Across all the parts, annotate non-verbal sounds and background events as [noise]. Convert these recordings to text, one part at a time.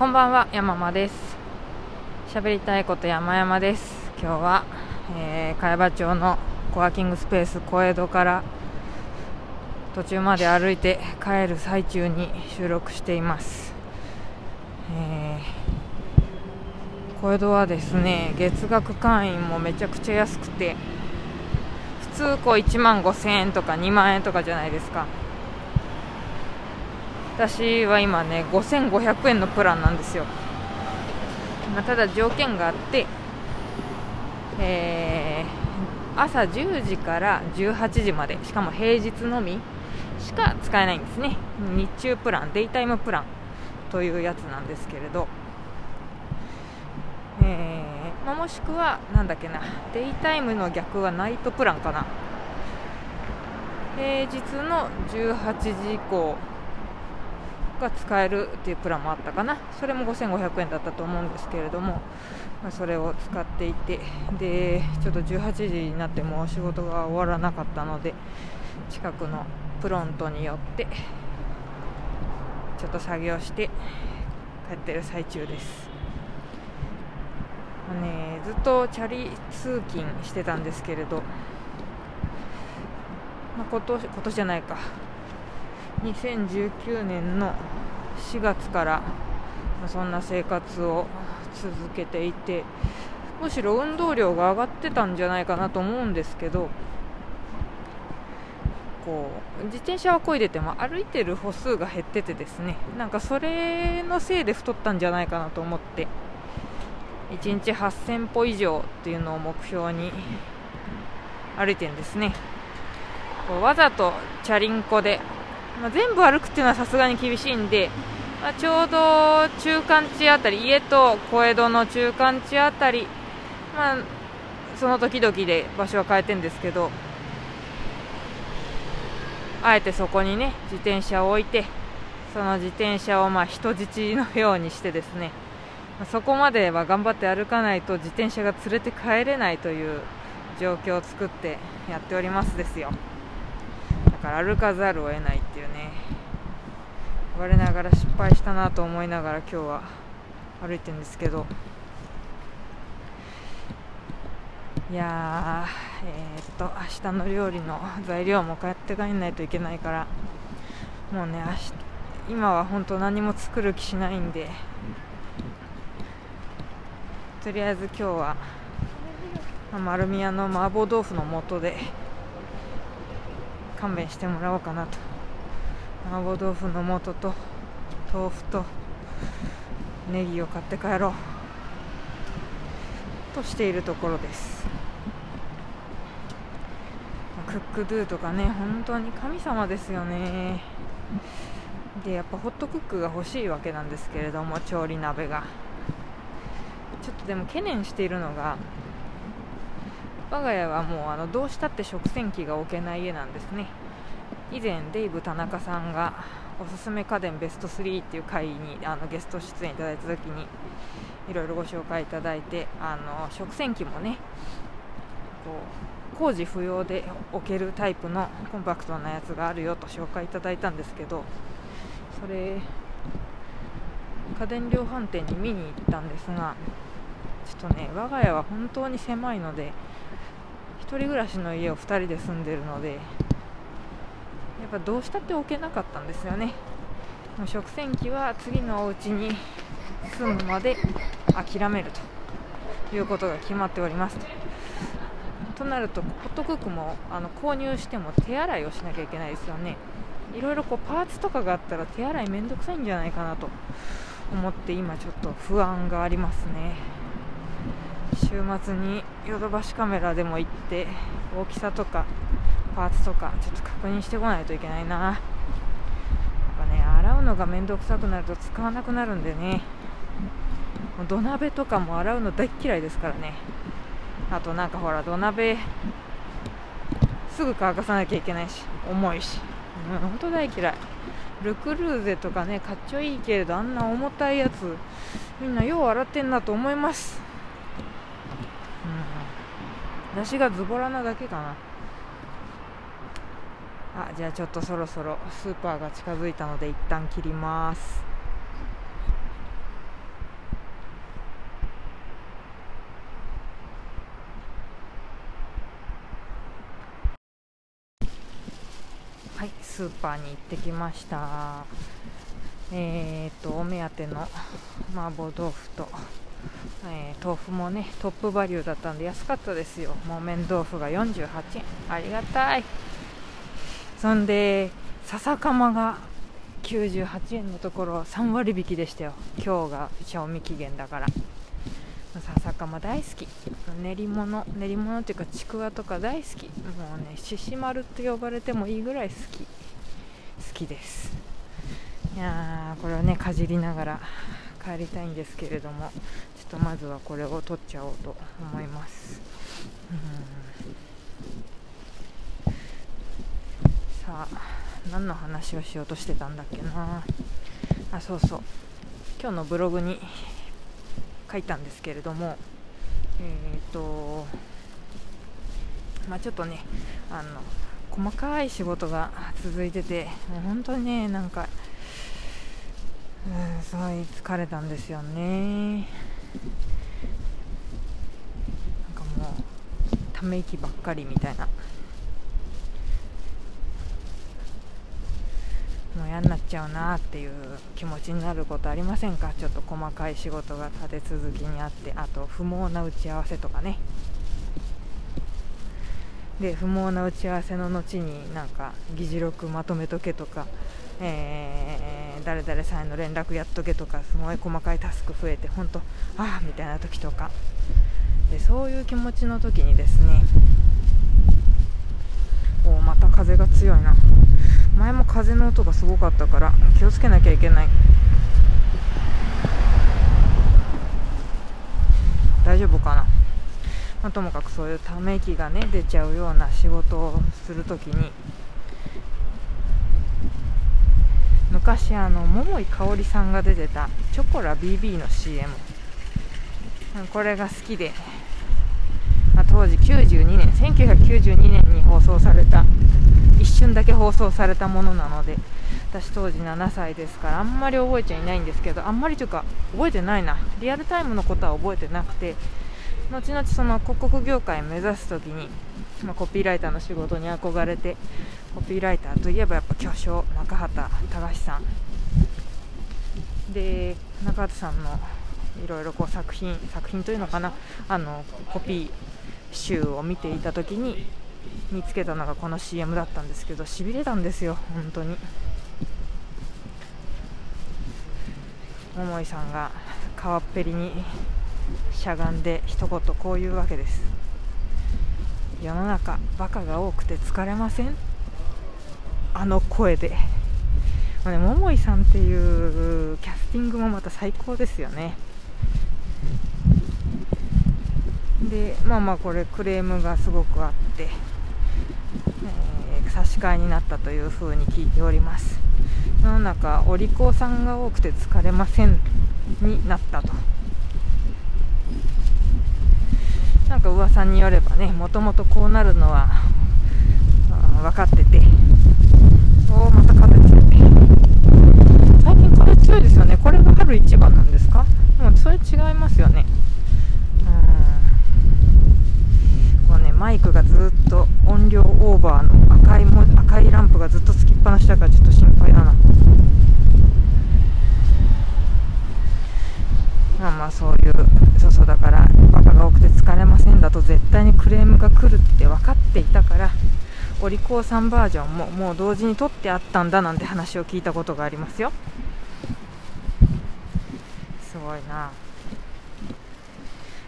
こんばんは山間です。喋りたいこと山々です。今日は、えー、茅場町のコワーキングスペース小江戸から途中まで歩いて帰る最中に収録しています、えー、小江戸はですね月額会員もめちゃくちゃ安くて普通こう1万5000円とか2万円とかじゃないですか。私は今ね5500円のプランなんですよ、まあ、ただ条件があって、えー、朝10時から18時までしかも平日のみしか使えないんですね。日中プランデイタイムプランというやつなんですけれど、えーまあ、もしくはなんだっけなデイタイムの逆はナイトプランかな。平日の18時以降が使えるっていうプランもあったかな。それも5500円だったと思うんですけれども、まあ、それを使っていてでちょっと18時になっても仕事が終わらなかったので近くのプロントによってちょっと作業して帰ってる最中です、まあね、ずっとチャリ通勤してたんですけれど、まあ、今年今年じゃないか。2019年の4月からそんな生活を続けていてむしろ運動量が上がってたんじゃないかなと思うんですけどこう自転車は漕いでても歩いてる歩数が減っててですねなんかそれのせいで太ったんじゃないかなと思って1日8000歩以上っていうのを目標に歩いてるんですね。こうわざとチャリンコで、まあ、全部歩くっていうのはさすがに厳しいんで、まあ、ちょうど中間地あたり家と小江戸の中間地あたり、まあ、その時々で場所は変えてるんですけどあえてそこにね自転車を置いてその自転車をまあ人質のようにしてですねそこまでは頑張って歩かないと自転車が連れて帰れないという状況を作ってやっておりますですよ。から歩かざるを得ないっていうね。我ながら失敗したなと思いながら今日は歩いてるんですけど。いやえー、っと明日の料理の材料も買って帰んないといけないからもうね明日今は本当何も作る気しないんでとりあえず今日は、丸宮の麻婆豆腐の素で勘弁してもらおうかなと。麻婆豆腐の素と豆腐とネギを買って帰ろう。としているところです。クックドゥとかね本当に神様ですよね。でやっぱホットクックが欲しいわけなんですけれども調理鍋が。ちょっとでも懸念しているのが我が家はもうあのどうしたって食洗機が置けない家なんですね。以前デイブ田中さんがおすすめ家電ベスト3っていう回にあのゲスト出演いただいた時にいろいろご紹介いただいてあの食洗機もねこう工事不要で置けるタイプのコンパクトなやつがあるよと紹介いただいたんですけどそれ家電量販店に見に行ったんですがちょっとね我が家は本当に狭いので人暮らしの家を2人で住んでるのでやっぱどうしたって置けなかったんですよね。もう食洗機は次のお家に住むまで諦めるということが決まっております。ととなるとホットクックもあの購入しても手洗いをしなきゃいけないですよね。いろいろこうパーツとかがあったら手洗いめんどくさいんじゃないかなと思って今ちょっと不安がありますね。週末にヨドバシカメラでも行って大きさとかパーツとかちょっと確認してこないといけないな。やっぱね洗うのがめんどくさくなると使わなくなるんでね。土鍋とかも洗うの大嫌いですからね。あとなんかほら土鍋すぐ乾かさなきゃいけないし重いし。うん本当大嫌い。ルクルーゼとかねかっちょいいけれどあんな重たいやつみんなよう洗ってんなと思います。私がズボラなだけかな。あじゃあちょっとそろそろスーパーが近づいたので一旦切ります。はいスーパーに行ってきました。えー、っとお目当ての麻婆豆腐とえー、豆腐もねトップバリューだったんで安かったですよ。木綿豆腐が48円。ありがたい。そんで笹かまが98円のところ3割引きでしたよ。今日が賞味期限だから。笹かま大好き。練り物練り物っていうかちくわとか大好き。もうね獅子丸って呼ばれてもいいぐらい好き。好きです。いやーこれをねかじりながら帰りたいんですけれどもちょっとまずはこれを取っちゃおうと思います。さあ何の話をしようとしてたんだっけな。あそうそう。今日のブログに書いたんですけれどもえっ、ー、とまあちょっとねあの細かい仕事が続いててもう本当にねなんかうんすごい疲れたんですよね。なんかもうため息ばっかりみたいな。もう嫌になっちゃうなっていう気持ちになることありませんか？ちょっと細かい仕事が立て続きにあってあと不毛な打ち合わせとかね。で不毛な打ち合わせの後になんか議事録まとめとけとか、えー、誰々さんへの連絡やっとけとかすごい細かいタスク増えて本当ああみたいな時とか。でそういう気持ちの時にですねおまた風が強いな。前も風の音がすごかったから気をつけなきゃいけない。大丈夫かな、まあ、ともかくそういうため息がね出ちゃうような仕事をするときに昔あの桃井かおりさんが出てたチョコラ BB の CM これが好きで、まあ、当時92年1992年に放送された一瞬だけ放送されたものなので私当時7歳ですからあんまり覚えちゃいないんですけどあんまりというか覚えてないな。リアルタイムのことは覚えてなくて後々その広告業界を目指す時に、まあ、コピーライターの仕事に憧れてコピーライといえばやっぱ巨匠中畑隆さん。で中畑さんのいろいろこう作品作品というのかな。あのコピー集を見ていた時に見つけたのがこの CM だったんですけどしびれたんですよ本当に。桃井さんが川っぺりにしゃがんで一言こういうわけです。世の中バカが多くて疲れません？あの声で、まあね、桃井さんっていうキャスティングもまた最高ですよね。でまあまあこれクレームがすごくあって差し替えになったというふうに聞いております。世の中お利口さんが多くて疲れませんになったと。なんか噂によればねもともとこうなるのは分かってて。おまた風強い最近風強いですよね。これが春一番なんですか？もうそれ違いますよね。うん。マイクがずっと音量オーバーの赤いも赤いランプがずっとつきっぱなしだからちょっと心配だな。まあまあそういうそうそうだからバカが多くて疲れませんだと絶対にクレームが来るって分かっていたからお利口さんバージョンももう同時に撮ってあったんだなんて話を聞いたことがありますよ。すごいな。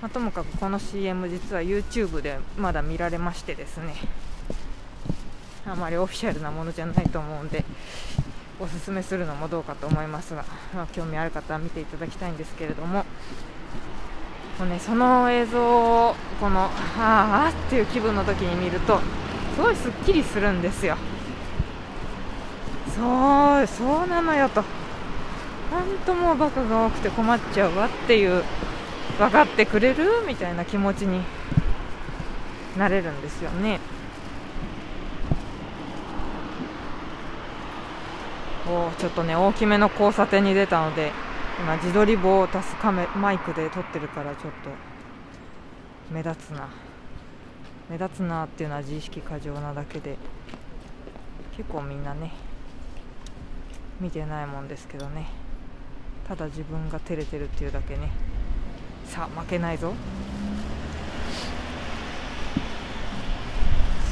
まあ、ともかくこの CM 実は YouTube でまだ見られましてですね。あまりオフィシャルなものじゃないと思うんでおすすめするのもどうかと思いますが、まあ、興味ある方は見ていただきたいんですけれども。もう、ね、その映像をこのああっていう気分の時に見るとすごいすっきりするんですよ。そうそうなのよと。本当もうバカが多くて困っちゃうわっていう分かってくれるみたいな気持ちになれるんですよね。おちょっとね大きめの交差点に出たので今自撮り棒を足すカメマイクで撮ってるからちょっと目立つな。目立つなっていうのは自意識過剰なだけで結構みんなね見てないもんですけどね。ただ自分が照れてるっていうだけね。さあ負けないぞ。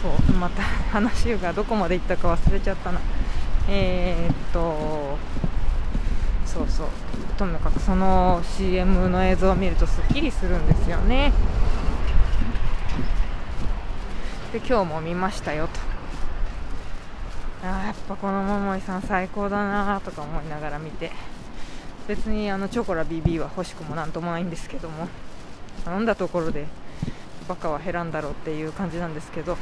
そうまた [laughs] 話がどこまで行ったか忘れちゃったな。えー、っとそうそう。とにかくその CM の映像を見るとすっきりするんですよね。で今日も見ましたよと。あやっぱこの桃井さん最高だなとか思いながら見て。別にあのチョコラ BB は欲しくもなんともないんですけども。頼んだところでバカは減らんだろうっていう感じなんですけど。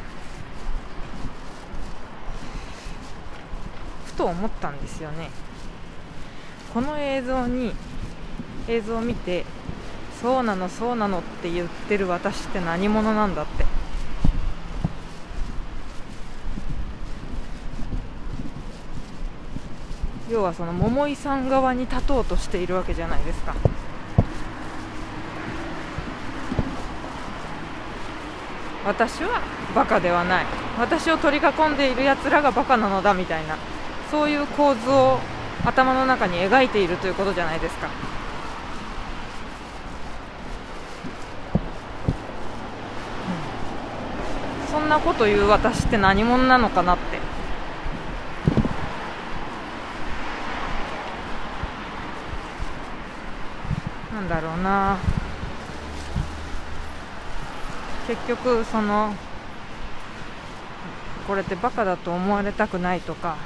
ふと思ったんですよね。この映像に映像を見てそうなのそうなのって言ってる私って何者なんだって。要はその桃井さん側に立とうとしているわけじゃないですか。私はバカではない。私を取り囲んでいるやつらがバカなのだみたいな。そういう構図を頭の中に描いているということじゃないですか。そんなこと言う私って何者なのかなって。なんだろうな結局そのこれってバカだと思われたくないとか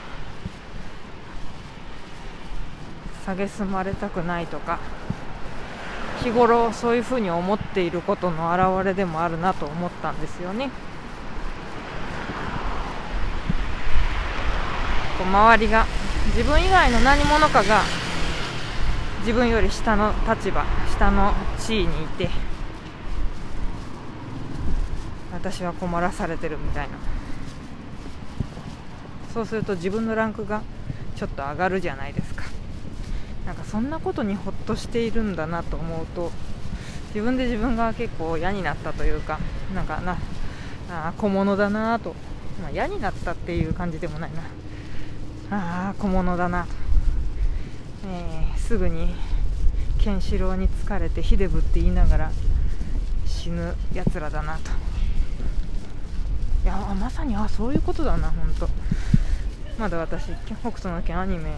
蔑まれたくないとか日頃そういうふうに思っていることの表れでもあるなと思ったんですよね。周りが自分以外の何者かが自分より下の立場下の地位にいて私は困らされてるみたいな。そうすると自分のランクがちょっと上がるじゃないですか。なんかそんなことにほっとしているんだなと思うと自分で自分が結構嫌になったというかなんかなあ小物だなと、まあ、嫌になったっていう感じでもないな。あ小物だなと、えー、すぐにケンシロウに疲れてヒデブって言いながら死ぬやつらだなと。いやまさにあそういうことだな本当まだ私北斗の拳アニメ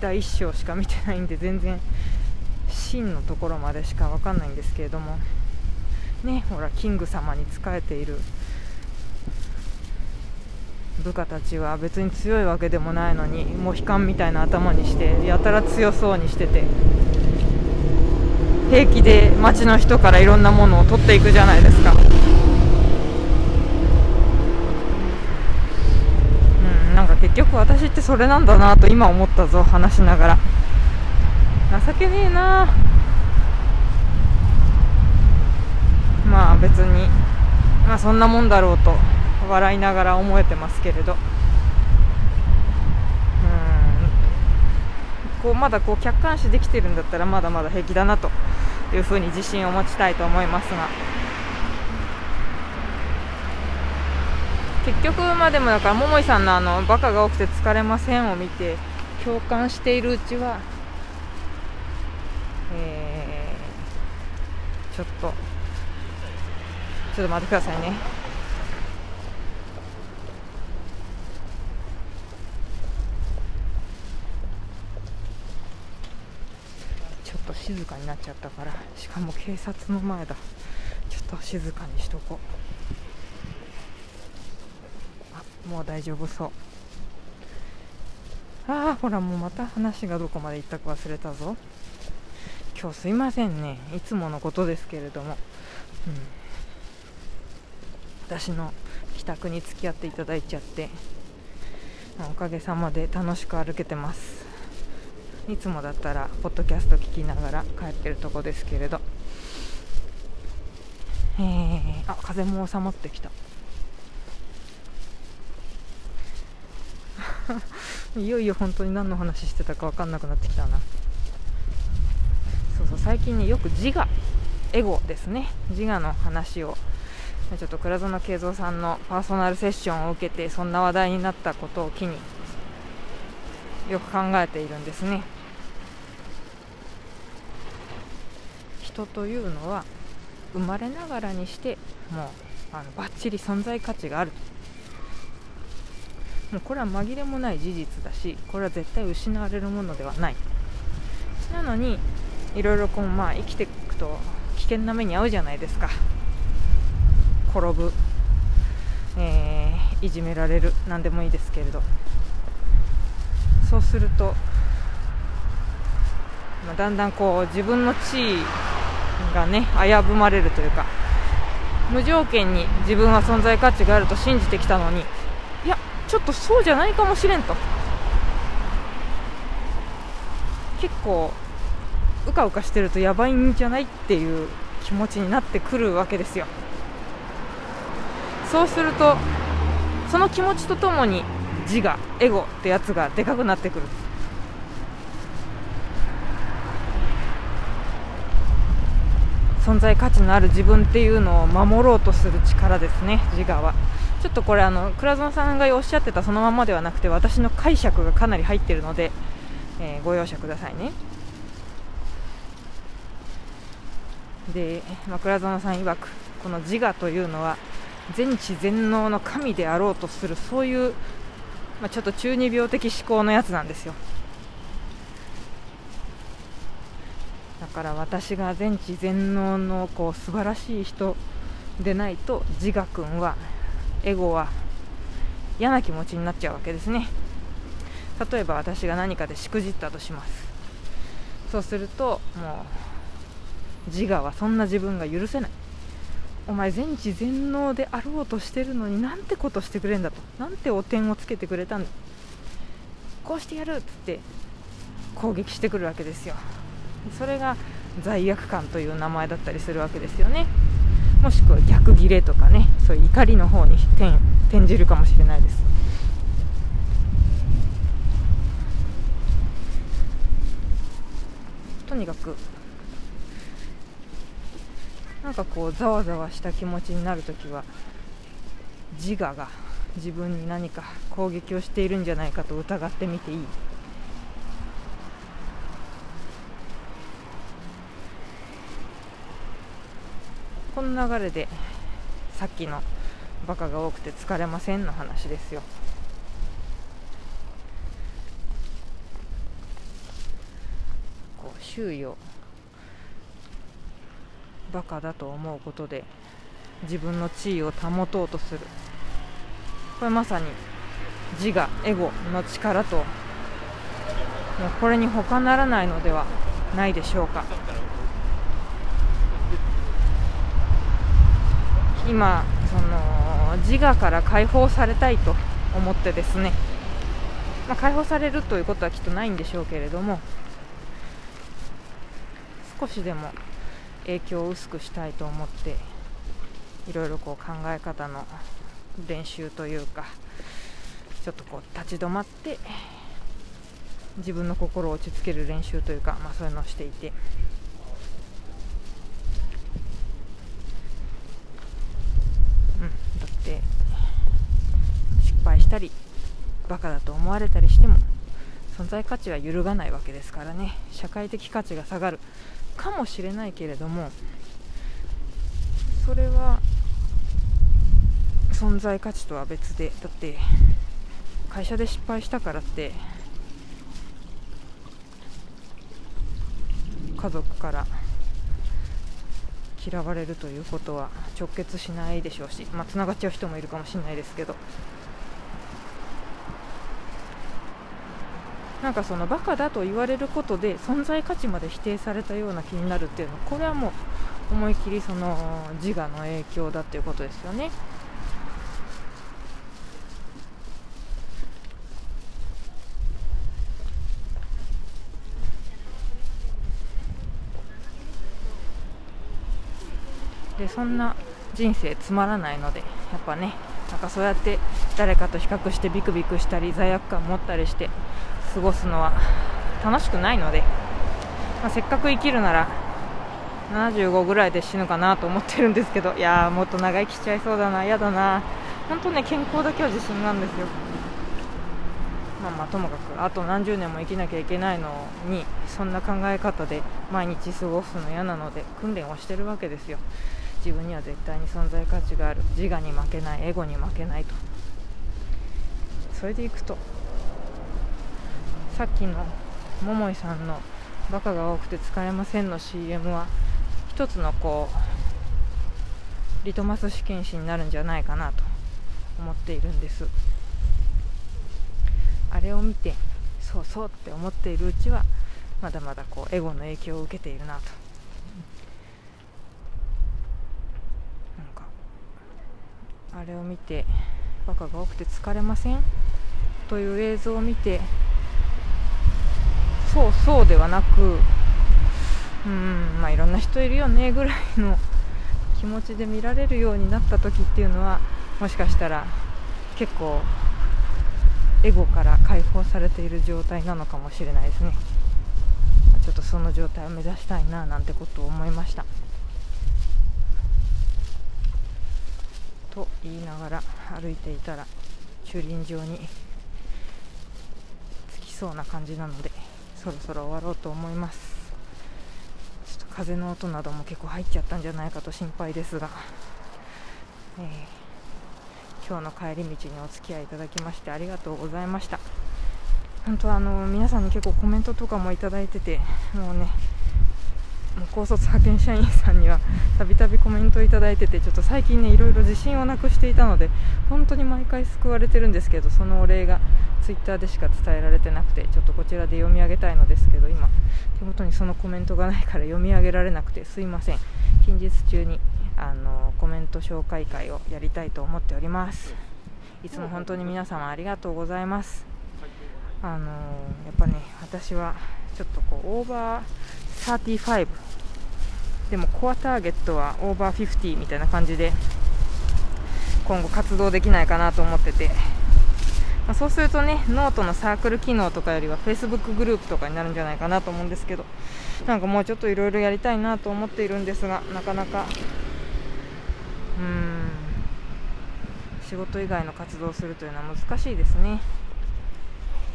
第1章しか見てないんで全然真のところまでしか分かんないんですけれども。ねほらキング様に仕えている部下たちは別に強いわけでもないのにモヒカンみたいな頭にしてやたら強そうにしてて平気で街の人からいろんなものを取っていくじゃないですか。なんか結局私ってそれなんだなと今思ったぞ話しながら。情けねえな。まあ別にまあそんなもんだろうと。笑いながら思えてますけれど。こうまだこう客観視できてるんだったらまだまだ平気だなというふうに自信を持ちたいと思いますが。結局まあでもだから桃井さんのあのバカが多くて疲れませんを見て共感しているうちは、ちょっとちょっと待ってくださいねちょっと静かになっちゃったからしかも警察の前だ。ちょっと静かにしとこう。あもう大丈夫そう。ああほらもうまた話がどこまで行ったか忘れたぞ。今日すいませんね。いつものことですけれども、うん、私の帰宅に付き合っていただいちゃっておかげさまで楽しく歩けてます。いつもだったらポッドキャスト聞きながら帰ってるとこですけれど。えー、あ風も収まってきた。[laughs] いよいよ本当に何の話してたか分かんなくなってきたな。そうそう最近ねよく自我エゴですね。自我の話を、ちょっと倉園慶三さんのパーソナルセッションを受けてそんな話題になったことを機によく考えているんですね。人というのは生まれながらにしてもうあのバッチリ存在価値があるもうこれは紛れもない事実だしこれは絶対失われるものではない。なのにいろいろこう、まあ、生きていくと危険な目に遭うじゃないですか。転ぶ、えー、いじめられる。何でもいいですけれど。そうすると、まあ、だんだんこう自分の地位がね危ぶまれるというか無条件に自分は存在価値があると信じてきたのにいやちょっとそうじゃないかもしれんと。結構うかうかしてるとやばいんじゃないっていう気持ちになってくるわけですよ。そうするとその気持ちとともに自我エゴってやつがでかくなってくる。存在価値のある自分っていうのを守ろうとする力ですね自我は。ちょっとこれあの倉園さんがおっしゃってたそのままではなくて私の解釈がかなり入ってるので、えー、ご容赦くださいね。で、まあ、倉園さん曰くこの自我というのは全知全能の神であろうとするそういう、まあ、ちょっと中二病的思考のやつなんですよ。だから私が全知全能のこう素晴らしい人でないと自我君はエゴは嫌な気持ちになっちゃうわけですね。例えば私が何かでしくじったとします。そうするともう自我はそんな自分が許せない。お前全知全能であろうとしてるのになんてことしてくれんだと。なんてお点をつけてくれたんだ。こうしてやるっつって攻撃してくるわけですよ。それが罪悪感という名前だったりするわけですよね。もしくは逆ギレとかねそういう怒りの方に転じるかもしれないです。とにかくなんかこうざわざわした気持ちになるときは自我が自分に何か攻撃をしているんじゃないかと疑ってみていい。この流れでさっきのバカが多くて疲れませんの話ですよ。こう周囲をバカだと思うことで自分の地位を保とうとする。これまさに自我エゴの力ともうこれに他ならないのではないでしょうか。今その自我から解放されたいと思ってですね、まあ、解放されるということはきっとないんでしょうけれども少しでも影響を薄くしたいと思っていろいろこう考え方の練習というかちょっとこう立ち止まって自分の心を落ち着ける練習というか、まあ、そういうのをしていてだ。って失敗したりバカだと思われたりしても存在価値は揺るがないわけですからね社会的価値が下がるかもしれないけれどもそれは存在価値とは別でだって会社で失敗したからって家族から嫌われるということは直結しないでしょうし、まあ、つながっちゃう人もいるかもしれないですけどなんかそのバカだと言われることで存在価値まで否定されたような気になるっていうのはこれはもう思い切りその自我の影響だっていうことですよね。でそんな人生つまらないのでやっぱねなんかそうやって誰かと比較してビクビクしたり罪悪感持ったりして過ごすのは楽しくないので、まあ、せっかく生きるなら75ぐらいで死ぬかなと思ってるんですけどいやーもっと長生きしちゃいそうだな嫌だな。本当ね健康だけは自信があるんですよ。まあまあともかくあと何十年も生きなきゃいけないのにそんな考え方で毎日過ごすの嫌なので訓練をしてるわけですよ。自分には絶対に存在価値がある。自我に負けないエゴに負けないと。それでいくとさっきの桃井さんの「バカが多くて疲れません」の CM は一つのこうリトマス試験紙になるんじゃないかなと思っているんです。あれを見てそうそうって思っているうちはまだまだこうエゴの影響を受けているなと。なんかあれを見てバカが多くて疲れません？という映像を見てそうそうではなくうんまあいろんな人いるよねぐらいの [laughs] 気持ちで見られるようになった時っていうのはもしかしたら結構エゴから解放されている状態なのかもしれないですね。ちょっとその状態を目指したいななんてことを思いました。と言いながら歩いていたら駐輪場に着きそうな感じなのでそろそろ終わろうと思います。ちょっと風の音なども結構入っちゃったんじゃないかと心配ですが、えー今日の帰り道にお付き合いいただきましてありがとうございました。本当はあの皆さんに結構コメントとかもいただいててもうねもう高卒派遣社員さんにはたびたびコメントいただいててちょっと最近ねいろいろ自信をなくしていたので本当に毎回救われてるんですけどそのお礼がツイッターでしか伝えられてなくてちょっとこちらで読み上げたいのですけど今手元にそのコメントがないから読み上げられなくてすいません。近日中にあのコメント紹介会をやりたいと思っております。いつも本当に皆様ありがとうございます。あのやっぱね私はちょっとこうオーバー35でもコアターゲットはオーバー50みたいな感じで今後活動できないかなと思ってて、まあ、そうするとねノートのサークル機能とかよりは Facebook グループとかになるんじゃないかなと思うんですけどなんかもうちょっといろいろやりたいなと思っているんですがなかなかうん仕事以外の活動をするというのは難しいですね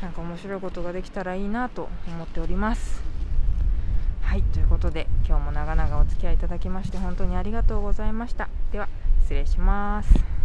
なんか面白いことができたらいいなと思っておりますはいということで今日も長々お付き合いいただきまして本当にありがとうございました。では失礼します。